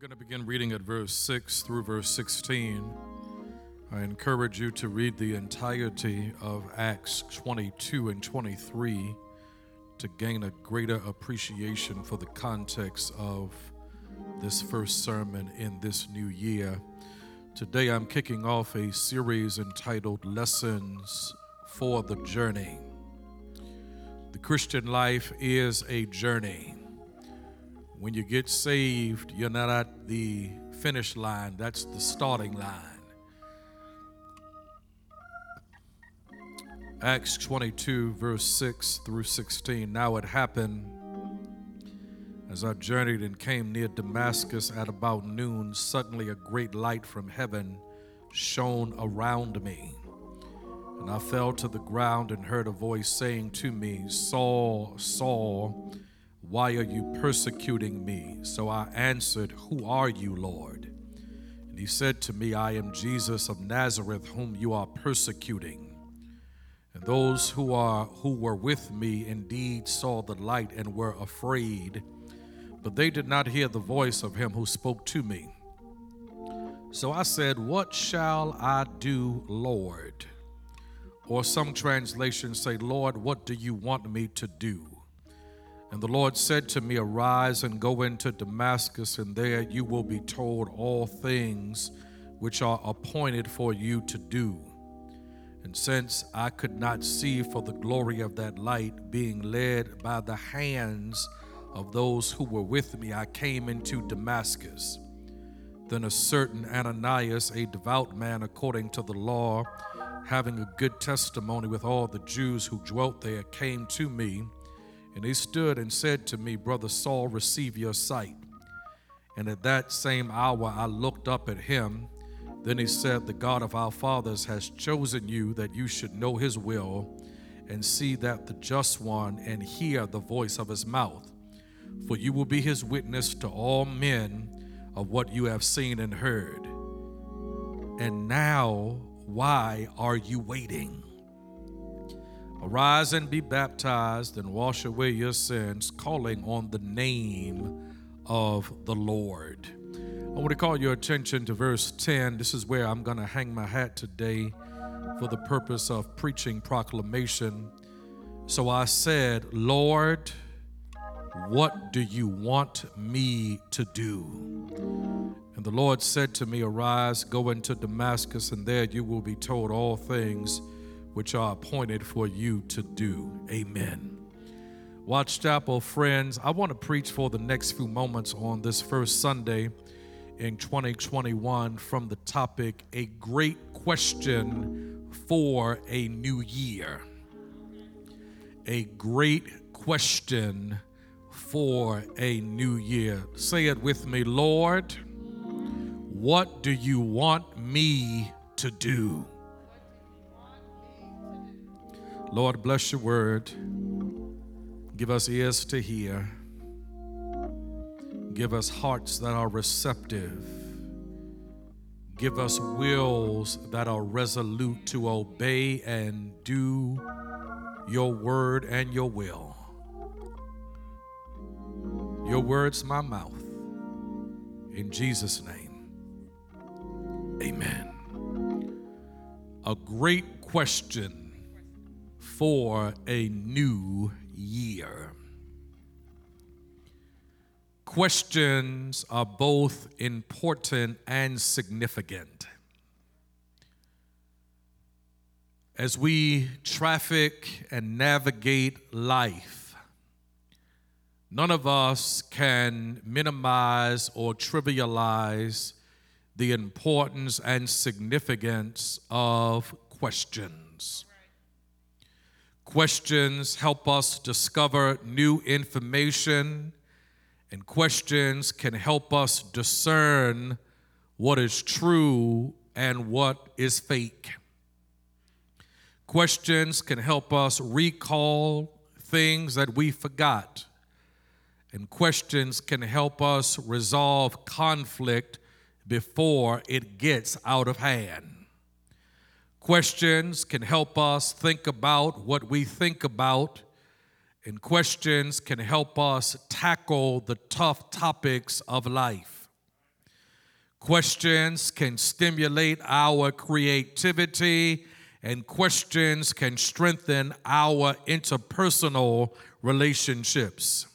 Going to begin reading at verse 6 through verse 16. I encourage you to read the entirety of Acts 22 and 23 to gain a greater appreciation for the context of this first sermon in this new year. Today I'm kicking off a series entitled Lessons for the Journey. The Christian life is a journey. When you get saved, you're not at the finish line, that's the starting line. Acts 22, verse 6 through 16. Now it happened as I journeyed and came near Damascus at about noon, suddenly a great light from heaven shone around me. And I fell to the ground and heard a voice saying to me, Saul, Saul, why are you persecuting me? So I answered, Who are you, Lord? And he said to me, I am Jesus of Nazareth, whom you are persecuting. And those who are who were with me indeed saw the light and were afraid, but they did not hear the voice of him who spoke to me. So I said, What shall I do, Lord? Or some translations say, Lord, what do you want me to do? And the Lord said to me, Arise and go into Damascus, and there you will be told all things which are appointed for you to do. And since I could not see for the glory of that light, being led by the hands of those who were with me, I came into Damascus. Then a certain Ananias, a devout man according to the law, having a good testimony with all the Jews who dwelt there, came to me and he stood and said to me, Brother Saul, receive your sight. And at that same hour I looked up at him. Then he said, The God of our fathers has chosen you that you should know his will and see that the just one and hear the voice of his mouth. For you will be his witness to all men of what you have seen and heard. And now, why are you waiting? Arise and be baptized and wash away your sins, calling on the name of the Lord. I want to call your attention to verse 10. This is where I'm going to hang my hat today for the purpose of preaching proclamation. So I said, Lord, what do you want me to do? And the Lord said to me, Arise, go into Damascus, and there you will be told all things which are appointed for you to do. Amen. Watch Chapel friends, I want to preach for the next few moments on this first Sunday in 2021 from the topic A Great Question for a New Year. A great question for a new year. Say it with me, Lord. What do you want me to do? Lord, bless your word. Give us ears to hear. Give us hearts that are receptive. Give us wills that are resolute to obey and do your word and your will. Your words, my mouth. In Jesus' name, amen. A great question for a new year. Questions are both important and significant. As we traffic and navigate life, none of us can minimize or trivialize the importance and significance of questions. Questions help us discover new information, and questions can help us discern what is true and what is fake. Questions can help us recall things that we forgot, and questions can help us resolve conflict before it gets out of hand. Questions can help us think about what we think about, and questions can help us tackle the tough topics of life. Questions can stimulate our creativity, and questions can strengthen our interpersonal relationships.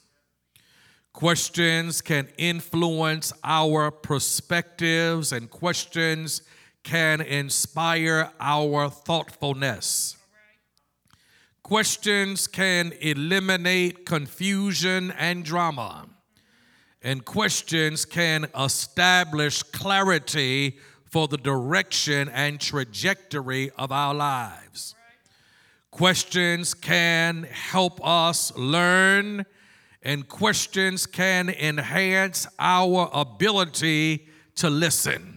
Questions can influence our perspectives, and questions can inspire our thoughtfulness. Questions can eliminate confusion and drama and questions can establish clarity for the direction and trajectory of our lives. Questions can help us learn, and questions can enhance our ability to listen.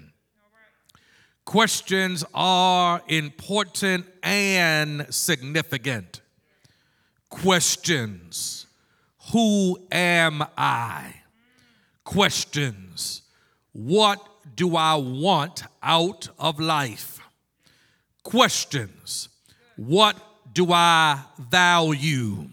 Questions are important and significant. Questions Who am I? questions What do I want out of life? Questions What do I value?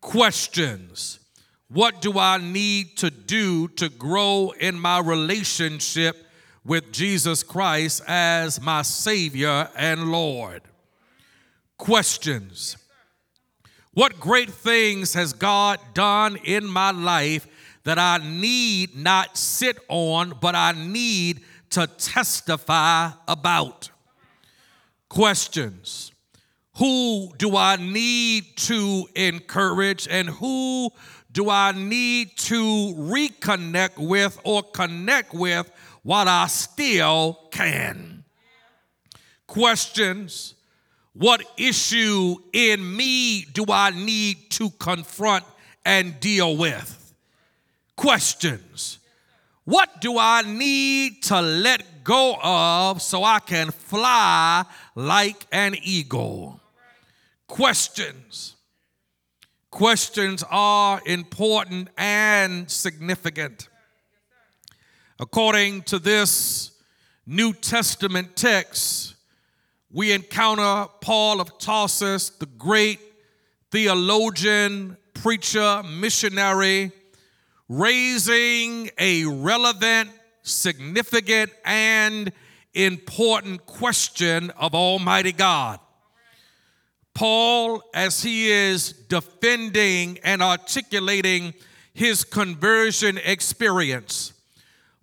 Questions What do I need to do to grow in my relationship with Jesus Christ as my Savior and Lord? Questions What great things has God done in my life that I need not sit on, but I need to testify about. Questions Who do I need to encourage, and who do I need to reconnect with or connect with while I still can? Questions What issue in me do I need to confront and deal with? questions. What do I need to let go of so I can fly like an eagle? Questions. Questions are important and significant. According to this New Testament text, we encounter Paul of Tarsus, the great theologian, preacher, missionary raising a relevant, significant, and important question of Almighty God. Paul, as he is defending and articulating his conversion experience,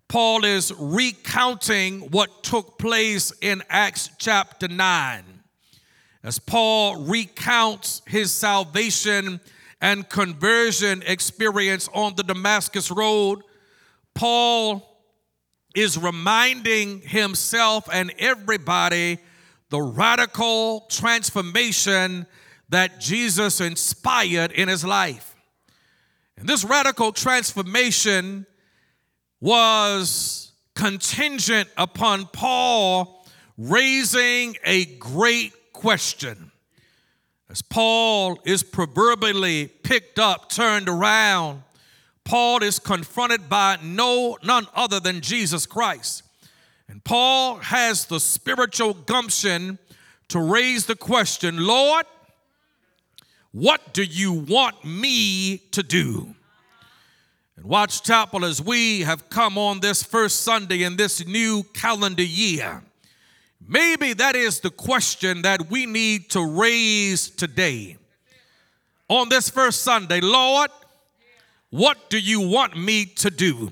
Paul is recounting what took place in Acts chapter 9. As Paul recounts his salvation and conversion experience on the Damascus Road, Paul is reminding himself and everybody the radical transformation that Jesus inspired in his life. And this radical transformation was contingent upon Paul raising a great question. As Paul is proverbially picked up, turned around, Paul is confronted by no none other than Jesus Christ. And Paul has the spiritual gumption to raise the question, Lord, what do you want me to do? And Watch Chapel, as we have come on this first Sunday in this new calendar year, Maybe that is the question that we need to raise today. On this first Sunday, Lord, what do you want me to do?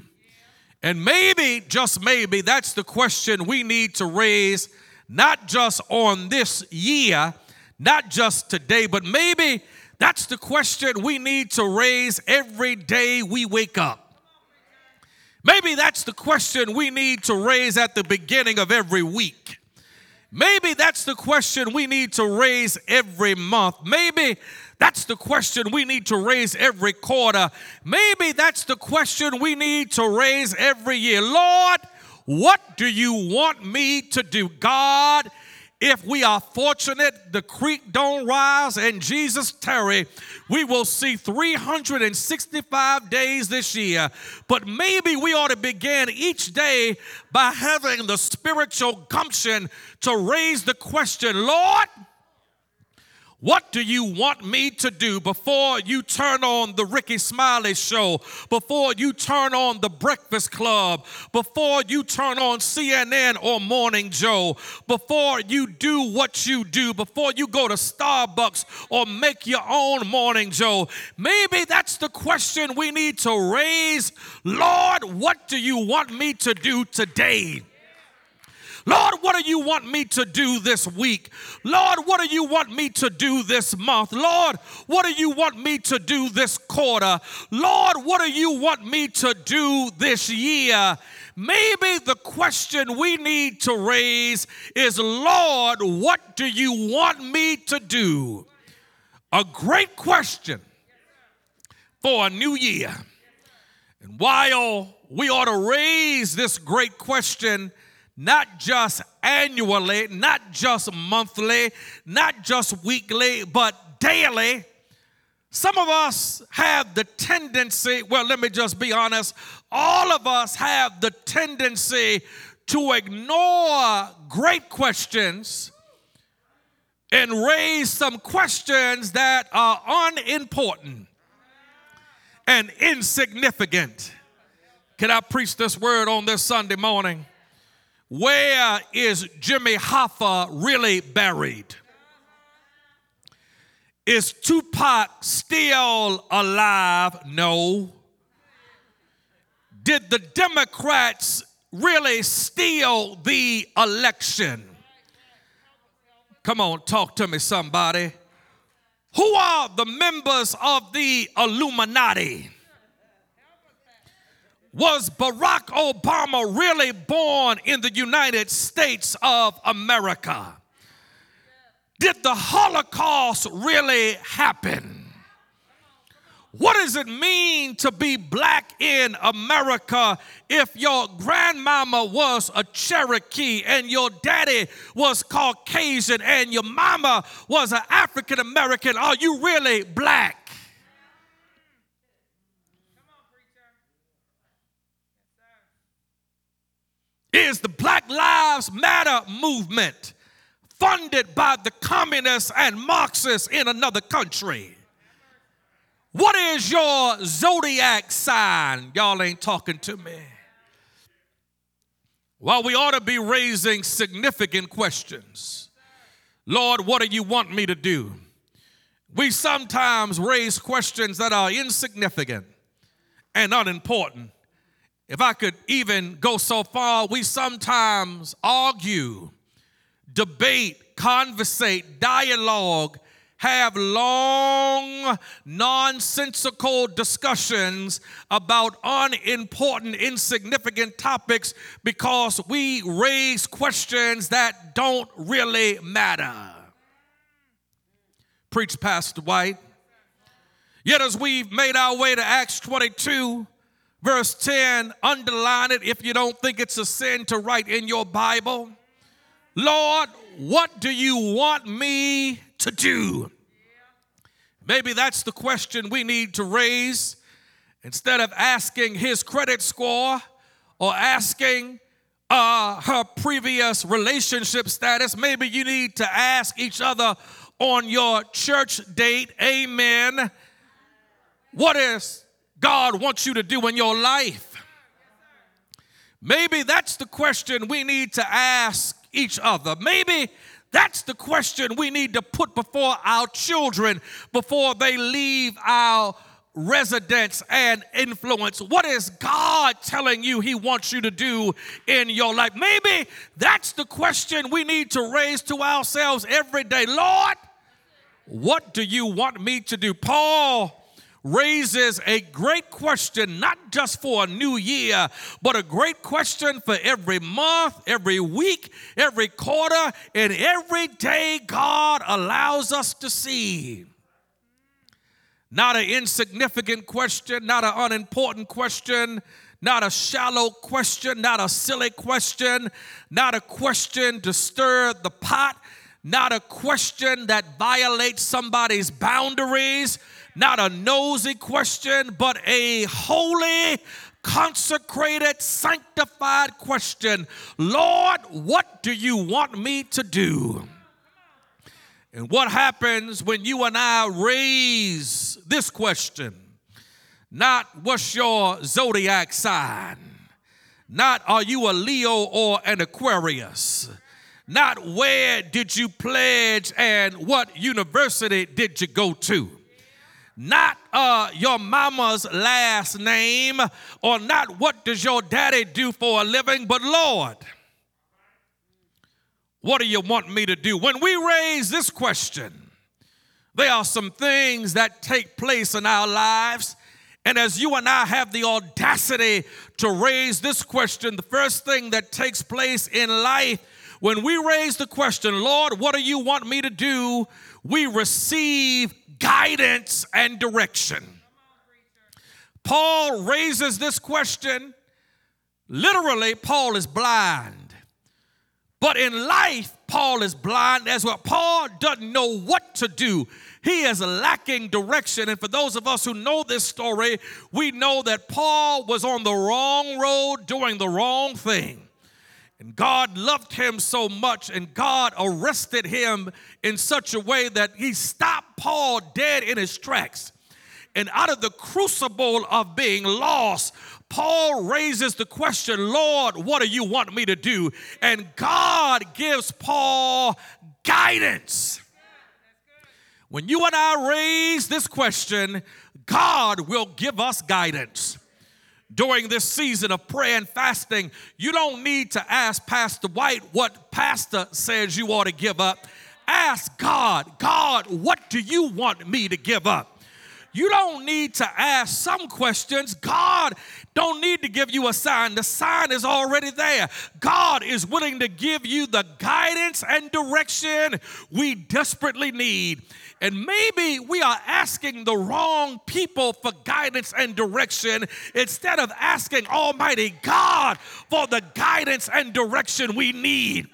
And maybe, just maybe, that's the question we need to raise, not just on this year, not just today, but maybe that's the question we need to raise every day we wake up. Maybe that's the question we need to raise at the beginning of every week. Maybe that's the question we need to raise every month. Maybe that's the question we need to raise every quarter. Maybe that's the question we need to raise every year. Lord, what do you want me to do? God, if we are fortunate, the creek don't rise and Jesus tarry, we will see 365 days this year. But maybe we ought to begin each day by having the spiritual gumption to raise the question, Lord, What do you want me to do before you turn on the Rickey Smiley show, before you turn on the Breakfast Club, before you turn on CNN or Morning Joe, before you do what you do, before you go to Starbucks or make your own Morning Joe? Maybe that's the question we need to raise. Lord, what do you want me to do today? Lord, what do you want me to do this week? Lord, what do you want me to do this month? Lord, what do you want me to do this quarter? Lord, what do you want me to do this year? Maybe the question we need to raise is Lord, what do you want me to do? A great question for a new year. And while we ought to raise this great question, not just annually, not just monthly, not just weekly, but daily. Some of us have the tendency, well, let me just be honest, all of us have the tendency to ignore great questions and raise some questions that are unimportant and insignificant. Can I preach this word on this Sunday morning? Where is Jimmy Hoffa really buried? Is Tupac still alive? No. Did the Democrats really steal the election? Come on, talk to me, somebody. Who are the members of the Illuminati? Was Barack Obama really born in the United States of America? Did the Holocaust really happen? What does it mean to be black in America if your grandmama was a Cherokee and your daddy was Caucasian and your mama was an African American? Are you really black? Is the Black Lives Matter movement funded by the communists and Marxists in another country? What is your zodiac sign? Y'all ain't talking to me. Well, we ought to be raising significant questions. Lord, what do you want me to do? We sometimes raise questions that are insignificant and unimportant. If I could even go so far, we sometimes argue, debate, conversate, dialogue, have long, nonsensical discussions about unimportant, insignificant topics because we raise questions that don't really matter. Preach, Pastor White. Yet, as we've made our way to Acts 22, Verse 10, underline it if you don't think it's a sin to write in your Bible. Lord, what do you want me to do? Maybe that's the question we need to raise instead of asking his credit score or asking uh, her previous relationship status. Maybe you need to ask each other on your church date, Amen. What is God wants you to do in your life? Maybe that's the question we need to ask each other. Maybe that's the question we need to put before our children before they leave our residence and influence. What is God telling you He wants you to do in your life? Maybe that's the question we need to raise to ourselves every day. Lord, what do you want me to do? Paul raises a great question, not just for a new year, but a great question for every month, every week, every quarter, and every day God allows us to see. Not an insignificant question, not an unimportant question, not a shallow question, not a silly question, not a question to stir the pot, not a question that violates somebody's boundaries not a nosy question, but a holy, consecrated, sanctified question Lord, what do you want me to do? And what happens when you and I raise this question? Not what's your zodiac sign? Not are you a Leo or an Aquarius? Not where did you pledge and what university did you go to? Not uh, your mama's last name or not what does your daddy do for a living, but Lord, what do you want me to do? When we raise this question, there are some things that take place in our lives. And as you and I have the audacity to raise this question, the first thing that takes place in life when we raise the question, Lord, what do you want me to do? We receive guidance and direction. Paul raises this question. Literally, Paul is blind. But in life, Paul is blind as well. Paul doesn't know what to do. He is lacking direction. And for those of us who know this story, we know that Paul was on the wrong road doing the wrong thing. And God loved him so much, and God arrested him in such a way that he stopped Paul dead in his tracks. And out of the crucible of being lost, Paul raises the question, Lord, what do you want me to do? And God gives Paul guidance. When you and I raise this question, God will give us guidance during this season of prayer and fasting, you don't need to ask Pastor White what Pastor says you ought to give up. Ask God, God, what do you want me to give up? You don't need to ask some questions. God don't need to give you a sign. The sign is already there. God is willing to give you the guidance and direction we desperately need. And maybe we are asking the wrong people for guidance and direction instead of asking Almighty God for the guidance and direction we need.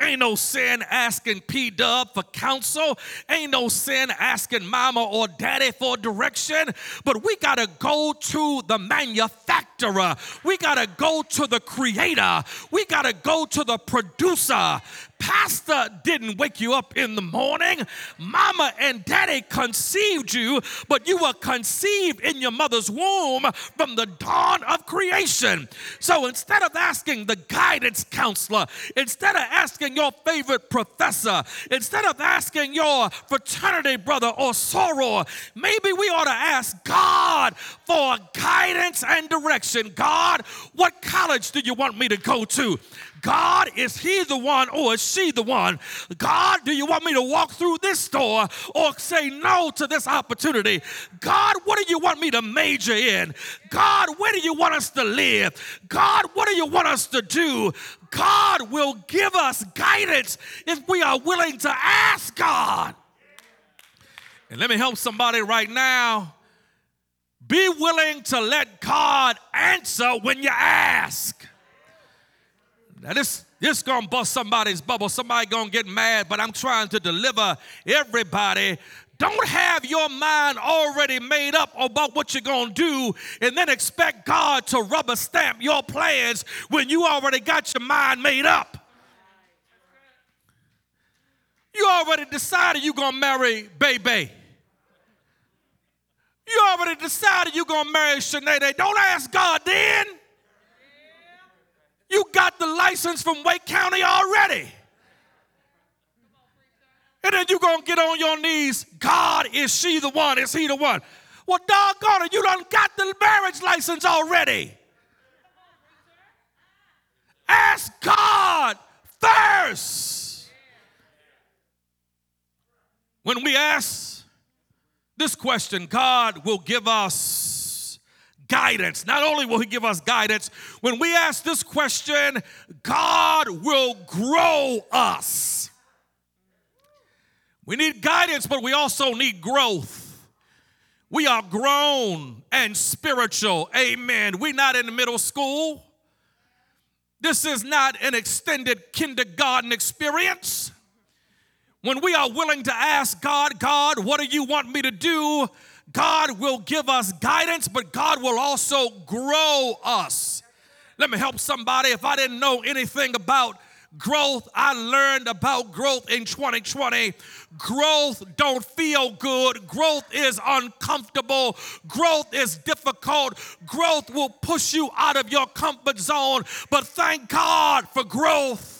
Ain't no sin asking P Dub for counsel. Ain't no sin asking mama or daddy for direction. But we got to go to the manufacturer. We got to go to the creator. We got to go to the producer pastor didn't wake you up in the morning. Mama and daddy conceived you, but you were conceived in your mother's womb from the dawn of creation. So instead of asking the guidance counselor, instead of asking your favorite professor, instead of asking your fraternity brother or soror, maybe we ought to ask God for guidance and direction. God, what college do you want me to go to? God, is he the one or is she the one? God, do you want me to walk through this door or say no to this opportunity? God, what do you want me to major in? God, where do you want us to live? God, what do you want us to do? God will give us guidance if we are willing to ask God. And let me help somebody right now. Be willing to let God answer when you ask. Now this this gonna bust somebody's bubble. Somebody gonna get mad, but I'm trying to deliver everybody. Don't have your mind already made up about what you're gonna do and then expect God to rubber stamp your plans when you already got your mind made up. You already decided you're gonna marry Baby. You already decided you're gonna marry Sinead. Don't ask God then. You got the license from Wake County already. And then you're going to get on your knees. God, is she the one? Is he the one? Well, doggone it, you done got the marriage license already. Ask God first. When we ask this question, God will give us guidance. Not only will He give us guidance, when we ask this question, God will grow us. We need guidance, but we also need growth. We are grown and spiritual. Amen. We're not in middle school. This is not an extended kindergarten experience. When we are willing to ask God, God, what do you want me to do? God will give us guidance, but God will also grow us. Let me help somebody. If I didn't know anything about growth I learned about growth in 2020 growth don't feel good growth is uncomfortable growth is difficult growth will push you out of your comfort zone but thank God for growth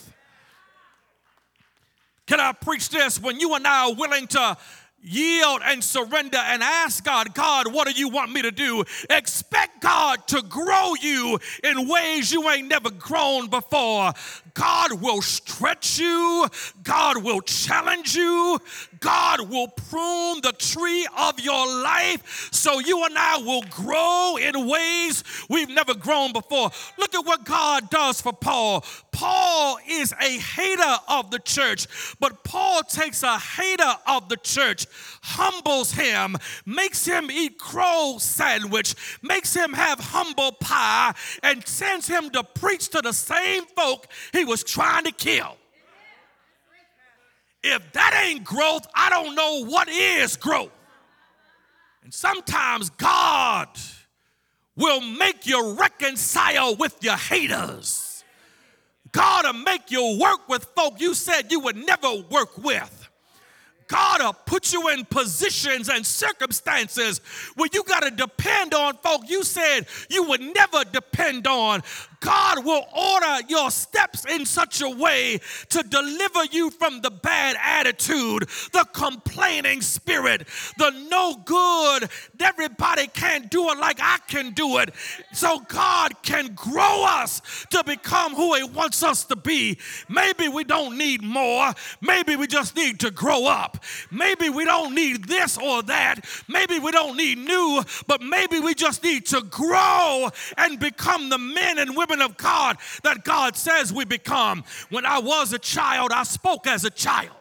can I preach this when you and I are willing to yield and surrender and ask God, God, what do you want me to do? Expect God to grow you in ways you ain't never grown before. God will stretch you, God will challenge you, God will prune the tree of your life so you and I will grow in ways we've never grown before. Look at what God does for Paul. Paul is a hater of the church, but Paul takes a hater of the church, humbles him, makes him eat crow sandwich, makes him have humble pie, and sends him to preach to the same folk he was trying to kill. If that ain't growth, I don't know what is growth. And sometimes God will make you reconcile with your haters. God will make you work with folk you said you would never work with. God will put you in positions and circumstances where you got to depend on folk you said you would never depend on. God will order your steps in such a way to deliver you from the bad attitude, the complaining spirit, the no good. Everybody can't do it like I can do it. So God can grow us to become who He wants us to be. Maybe we don't need more. Maybe we just need to grow up. Maybe we don't need this or that. Maybe we don't need new, but maybe we just need to grow and become the men and women of God that God says we become. When I was a child, I spoke as a child.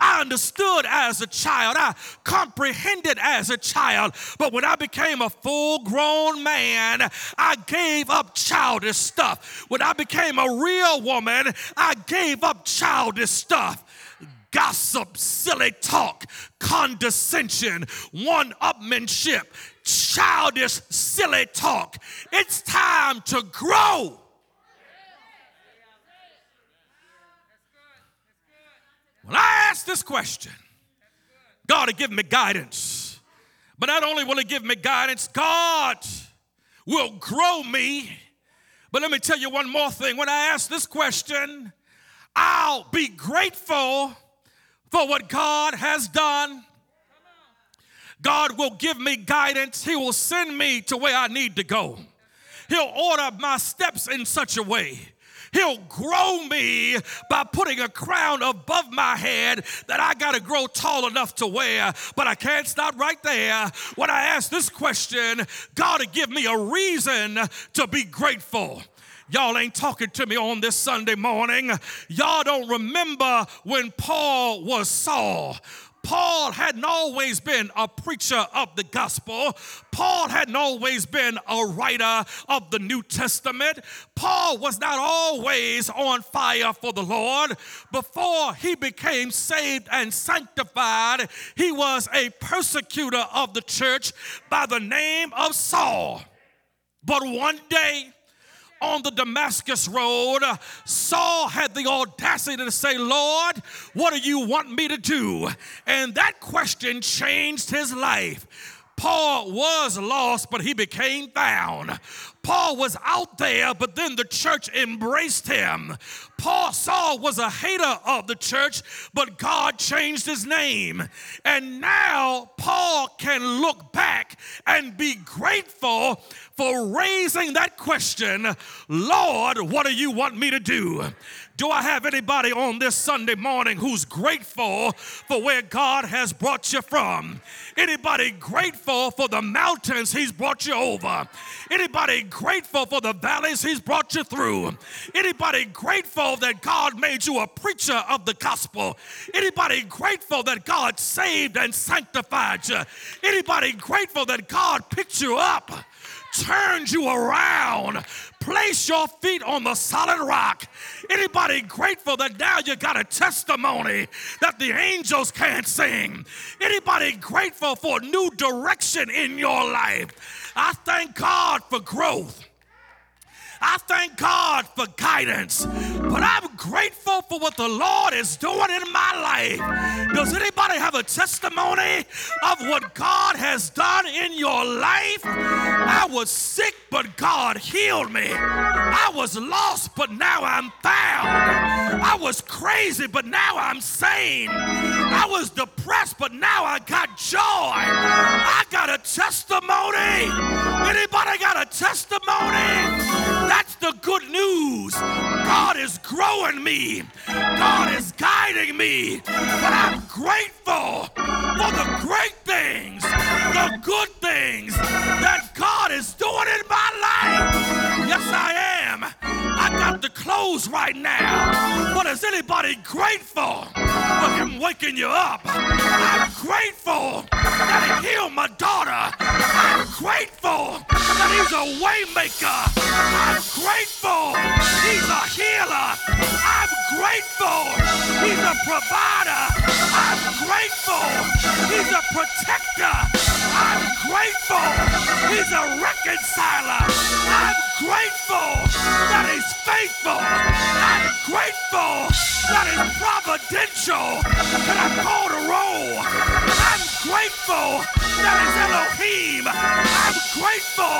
I understood as a child. I comprehended as a child. But when I became a full grown man, I gave up childish stuff. When I became a real woman, I gave up childish stuff gossip, silly talk, condescension, one upmanship, childish, silly talk. It's time to grow. When I ask this question, God will give me guidance. But not only will He give me guidance, God will grow me. But let me tell you one more thing. When I ask this question, I'll be grateful for what God has done. God will give me guidance. He will send me to where I need to go. He'll order my steps in such a way. He'll grow me by putting a crown above my head that I got to grow tall enough to wear. But I can't stop right there. When I ask this question, God will give me a reason to be grateful. Y'all ain't talking to me on this Sunday morning. Y'all don't remember when Paul was Saul. Paul hadn't always been a preacher of the gospel. Paul hadn't always been a writer of the New Testament. Paul was not always on fire for the Lord. Before he became saved and sanctified, he was a persecutor of the church by the name of Saul. But one day, on the Damascus Road, Saul had the audacity to say, Lord, what do you want me to do? And that question changed his life. Paul was lost, but he became found. Paul was out there, but then the church embraced him. Paul Saul was a hater of the church, but God changed his name. And now Paul can look back and be grateful for raising that question Lord, what do you want me to do? Do I have anybody on this Sunday morning who's grateful for where God has brought you from? Anybody grateful for the mountains He's brought you over? Anybody grateful for the valleys He's brought you through? Anybody grateful that God made you a preacher of the gospel? Anybody grateful that God saved and sanctified you? Anybody grateful that God picked you up? turned you around. Place your feet on the solid rock. Anybody grateful that now you got a testimony that the angels can't sing? Anybody grateful for new direction in your life? I thank God for growth. I thank God for guidance, but I'm grateful for what the Lord is doing in my life. Does anybody have a testimony of what God has done in your life? I was sick, but God healed me. I was lost, but now I'm found. I was crazy, but now I'm sane. I was depressed, but now I got joy. I got a testimony. Anybody got a testimony? The good news. God is growing me. God is guiding me. But I'm grateful for the great things, the good things that God is doing in my life. Yes, I am. I got the clothes right now. But is anybody grateful for Him waking you up? I'm grateful that He healed my daughter. I'm grateful that He's a waymaker. I'm grateful He's a healer. I'm grateful He's a provider. I'm grateful He's a protector. I'm grateful He's a reconciler. I'm grateful that He's faithful. I'm grateful that He's providential. Can I call the roll? I'm grateful that He's Elohim. I'm grateful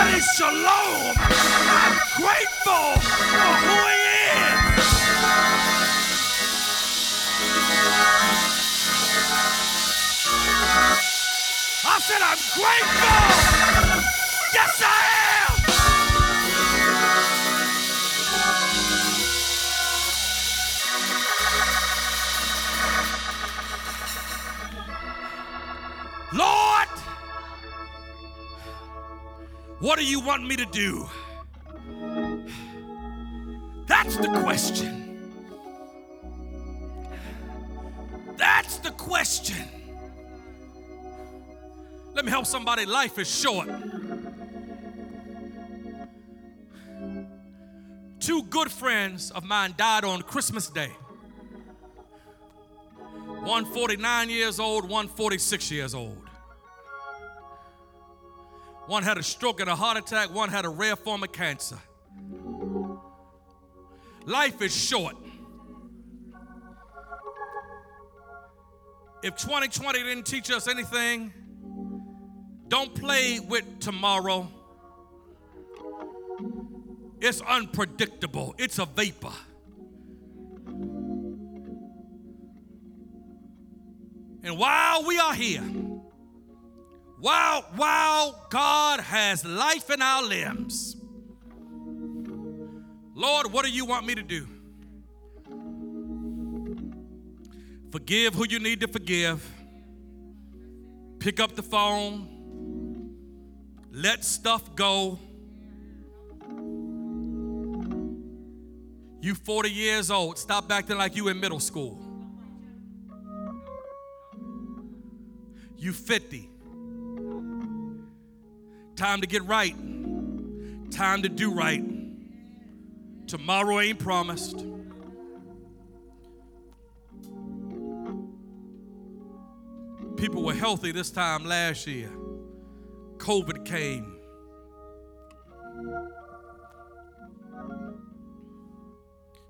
that He's Shalom. I'm grateful for who He is. I said I'm grateful. Yes, I what do you want me to do? That's the question. That's the question. Let me help somebody. Life is short. Two good friends of mine died on Christmas Day. One 49 years old, one 46 years old. One had a stroke and a heart attack, one had a rare form of cancer. Life is short. If 2020 didn't teach us anything, don't play with tomorrow. It's unpredictable, it's a vapor. And while we are here, while, while God has life in our limbs, Lord, what do you want me to do? Forgive who you need to forgive. Pick up the phone. Let stuff go. You 40 years old, stop acting like you in middle school. You 50. Time to get right. Time to do right. Tomorrow ain't promised. People were healthy this time last year. COVID came.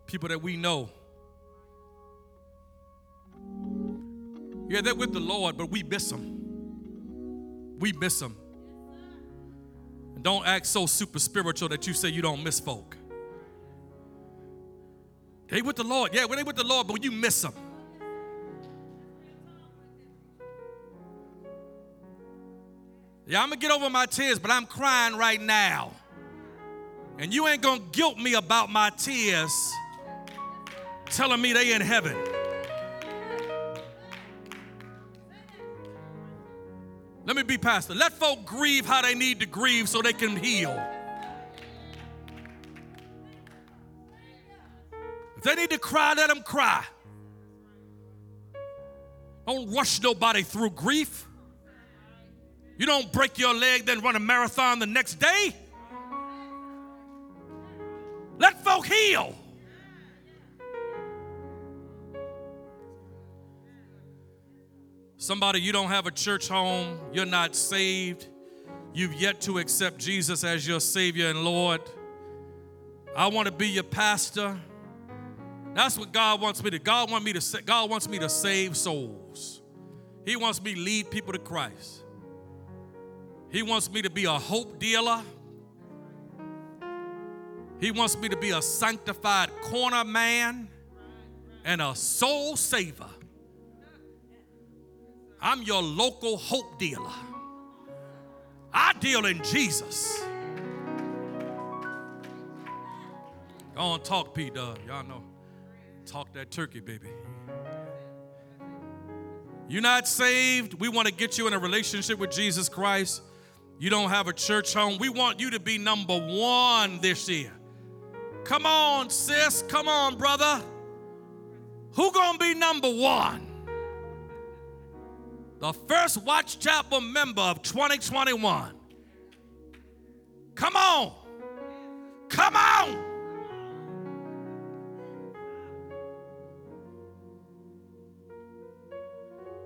People that we know. Yeah, they're with the Lord, but we miss them. We miss them. Don't act so super spiritual that you say you don't miss folk. They with the Lord. Yeah, when they with the Lord, but you miss them. Yeah, I'm gonna get over my tears, but I'm crying right now. And you ain't gonna guilt me about my tears, telling me they in heaven. Let me be pastor. Let folk grieve how they need to grieve so they can heal. If they need to cry, let them cry. Don't rush nobody through grief. You don't break your leg, then run a marathon the next day. Let folk heal. Somebody, you don't have a church home, you're not saved, you've yet to accept Jesus as your Savior and Lord. I want to be your pastor. That's what God wants me to. God want me to. God wants me to save souls. He wants me to lead people to Christ. He wants me to be a hope dealer. He wants me to be a sanctified corner man and a soul saver. I'm your local hope dealer. I deal in Jesus. Go on, talk, P Dub. Y'all know. Talk that turkey, baby. You're not saved. We want to get you in a relationship with Jesus Christ. You don't have a church home. We want you to be number one this year. Come on, sis. Come on, brother. Who gonna be number one? The first Watch Chapel member of 2021. Come on. Come on.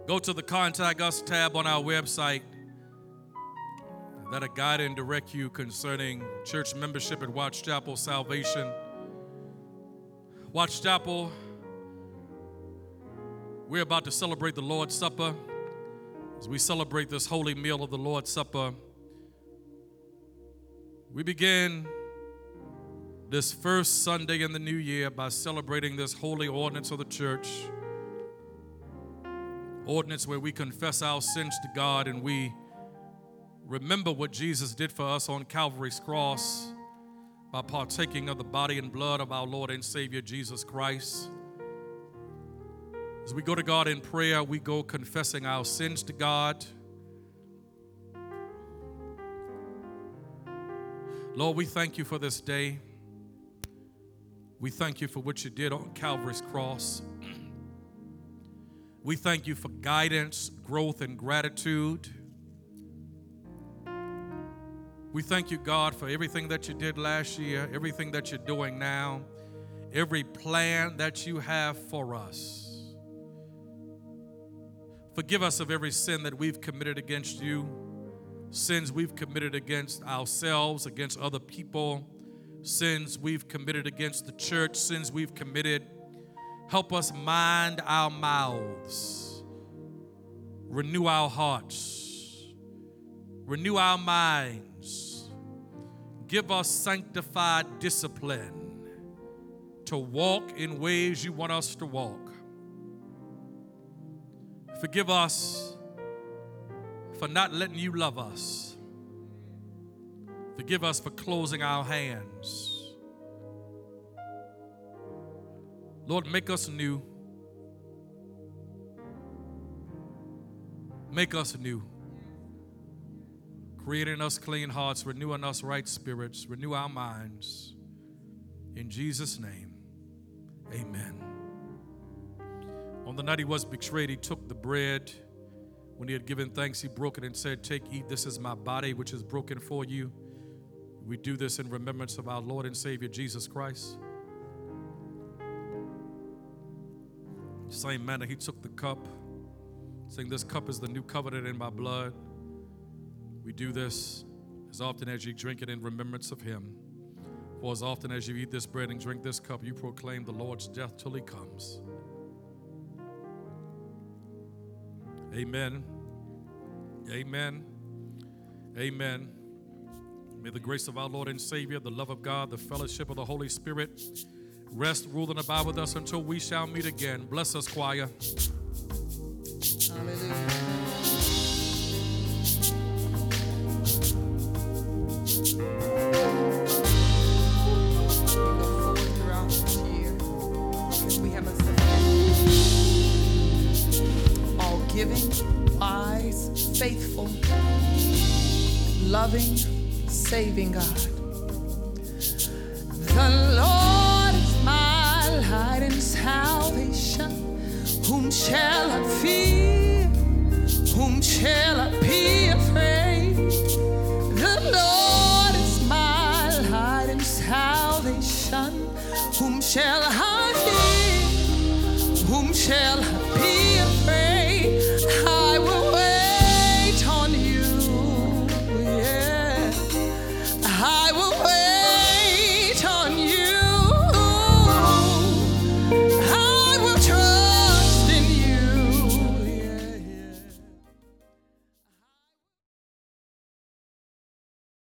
Go to the Contact Us tab on our website that'll guide and direct you concerning church membership at Watch Chapel Salvation. Watch Chapel, we're about to celebrate the Lord's Supper. As we celebrate this holy meal of the Lord's Supper, we begin this first Sunday in the new year by celebrating this holy ordinance of the church ordinance where we confess our sins to God and we remember what Jesus did for us on Calvary's cross by partaking of the body and blood of our Lord and Savior Jesus Christ. As we go to God in prayer, we go confessing our sins to God. Lord, we thank you for this day. We thank you for what you did on Calvary's cross. We thank you for guidance, growth, and gratitude. We thank you, God, for everything that you did last year, everything that you're doing now, every plan that you have for us. Forgive us of every sin that we've committed against you, sins we've committed against ourselves, against other people, sins we've committed against the church, sins we've committed. Help us mind our mouths, renew our hearts, renew our minds, give us sanctified discipline to walk in ways you want us to walk. Forgive us for not letting you love us. Forgive us for closing our hands. Lord, make us new. Make us new. Creating us clean hearts, renewing us right spirits, renew our minds. In Jesus' name, amen. The night he was betrayed, he took the bread. When he had given thanks, he broke it and said, Take, eat, this is my body, which is broken for you. We do this in remembrance of our Lord and Savior Jesus Christ. Same manner, he took the cup, saying, This cup is the new covenant in my blood. We do this as often as you drink it in remembrance of him. For as often as you eat this bread and drink this cup, you proclaim the Lord's death till he comes. Amen. Amen. Amen. May the grace of our Lord and Savior, the love of God, the fellowship of the Holy Spirit, Rest, rule, and abide with us until we shall meet again. Bless us, choir.